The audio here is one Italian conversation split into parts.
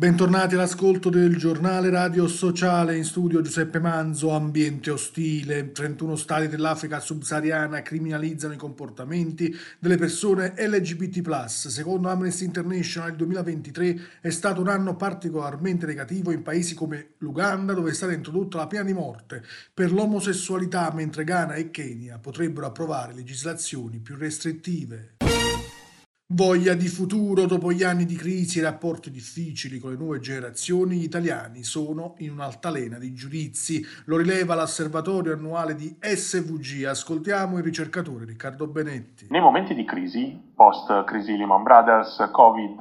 Bentornati all'ascolto del giornale radio sociale in studio Giuseppe Manzo, ambiente ostile. 31 stati dell'Africa subsahariana criminalizzano i comportamenti delle persone LGBT+. Secondo Amnesty International il 2023 è stato un anno particolarmente negativo in paesi come l'Uganda dove è stata introdotta la pena di morte per l'omosessualità mentre Ghana e Kenya potrebbero approvare legislazioni più restrittive. Voglia di futuro dopo gli anni di crisi e rapporti difficili con le nuove generazioni, gli italiani sono in un'altalena di giudizi. Lo rileva l'osservatorio annuale di SVG. Ascoltiamo il ricercatore Riccardo Benetti. Nei momenti di crisi, post crisi Lehman Brothers, Covid,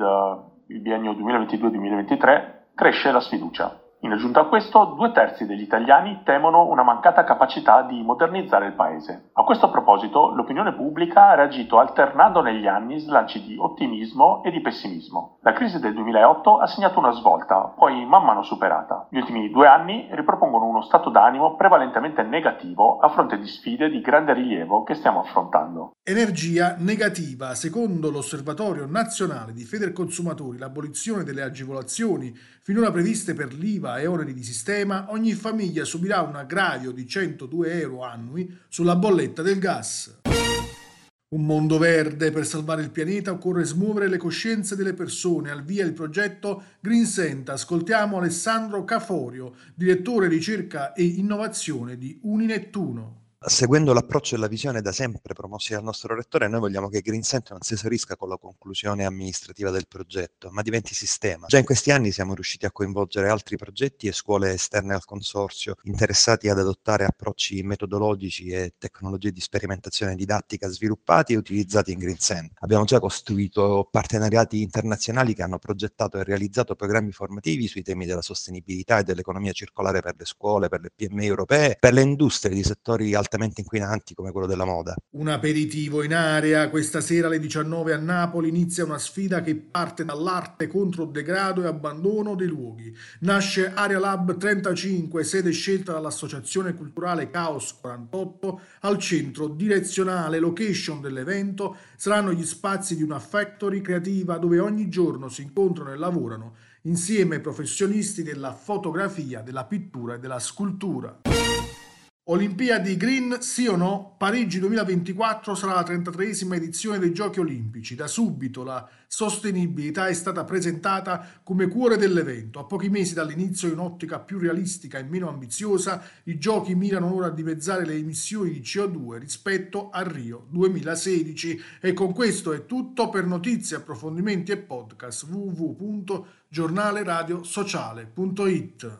il biennio 2022-2023, cresce la sfiducia. In aggiunta a questo, due terzi degli italiani temono una mancata capacità di modernizzare il paese. A questo proposito, l'opinione pubblica ha reagito alternando negli anni slanci di ottimismo e di pessimismo. La crisi del 2008 ha segnato una svolta, poi man mano superata. Gli ultimi due anni ripropongono uno stato d'animo prevalentemente negativo a fronte di sfide di grande rilievo che stiamo affrontando. Energia negativa. Secondo l'Osservatorio Nazionale di Federconsumatori, l'abolizione delle agevolazioni finora previste per l'IVA IVA e oneri di sistema, ogni famiglia subirà un aggravio di 102 euro annui sulla bolletta del gas. Un mondo verde per salvare il pianeta occorre smuovere le coscienze delle persone. Al via il progetto Green Senta. Ascoltiamo Alessandro Caforio, direttore ricerca e innovazione di Uninettuno. Seguendo l'approccio e la visione da sempre promossi dal nostro rettore, noi vogliamo che Green Center non si esaurisca con la conclusione amministrativa del progetto, ma diventi sistema. Già in questi anni siamo riusciti a coinvolgere altri progetti e scuole esterne al consorzio interessati ad adottare approcci metodologici e tecnologie di sperimentazione didattica sviluppati e utilizzati in Green Center. Abbiamo già costruito partenariati internazionali che hanno progettato e realizzato programmi formativi sui temi della sostenibilità e dell'economia circolare per le scuole, per le PMI europee, per le industrie di settori altamente altamente inquinanti come quello della moda. Un aperitivo in area, questa sera alle 19 a Napoli inizia una sfida che parte dall'arte contro il degrado e abbandono dei luoghi. Nasce Area Lab 35, sede scelta dall'Associazione Culturale Caos 48, al centro direzionale location dell'evento saranno gli spazi di una factory creativa dove ogni giorno si incontrano e lavorano insieme professionisti della fotografia, della pittura e della scultura. Olimpiadi Green sì o no? Parigi 2024 sarà la 33esima edizione dei Giochi Olimpici. Da subito la sostenibilità è stata presentata come cuore dell'evento. A pochi mesi dall'inizio, in ottica più realistica e meno ambiziosa, i giochi mirano ora a dimezzare le emissioni di CO2 rispetto a Rio 2016. E con questo è tutto per notizie, approfondimenti e podcast www.giornaleradiosociale.it.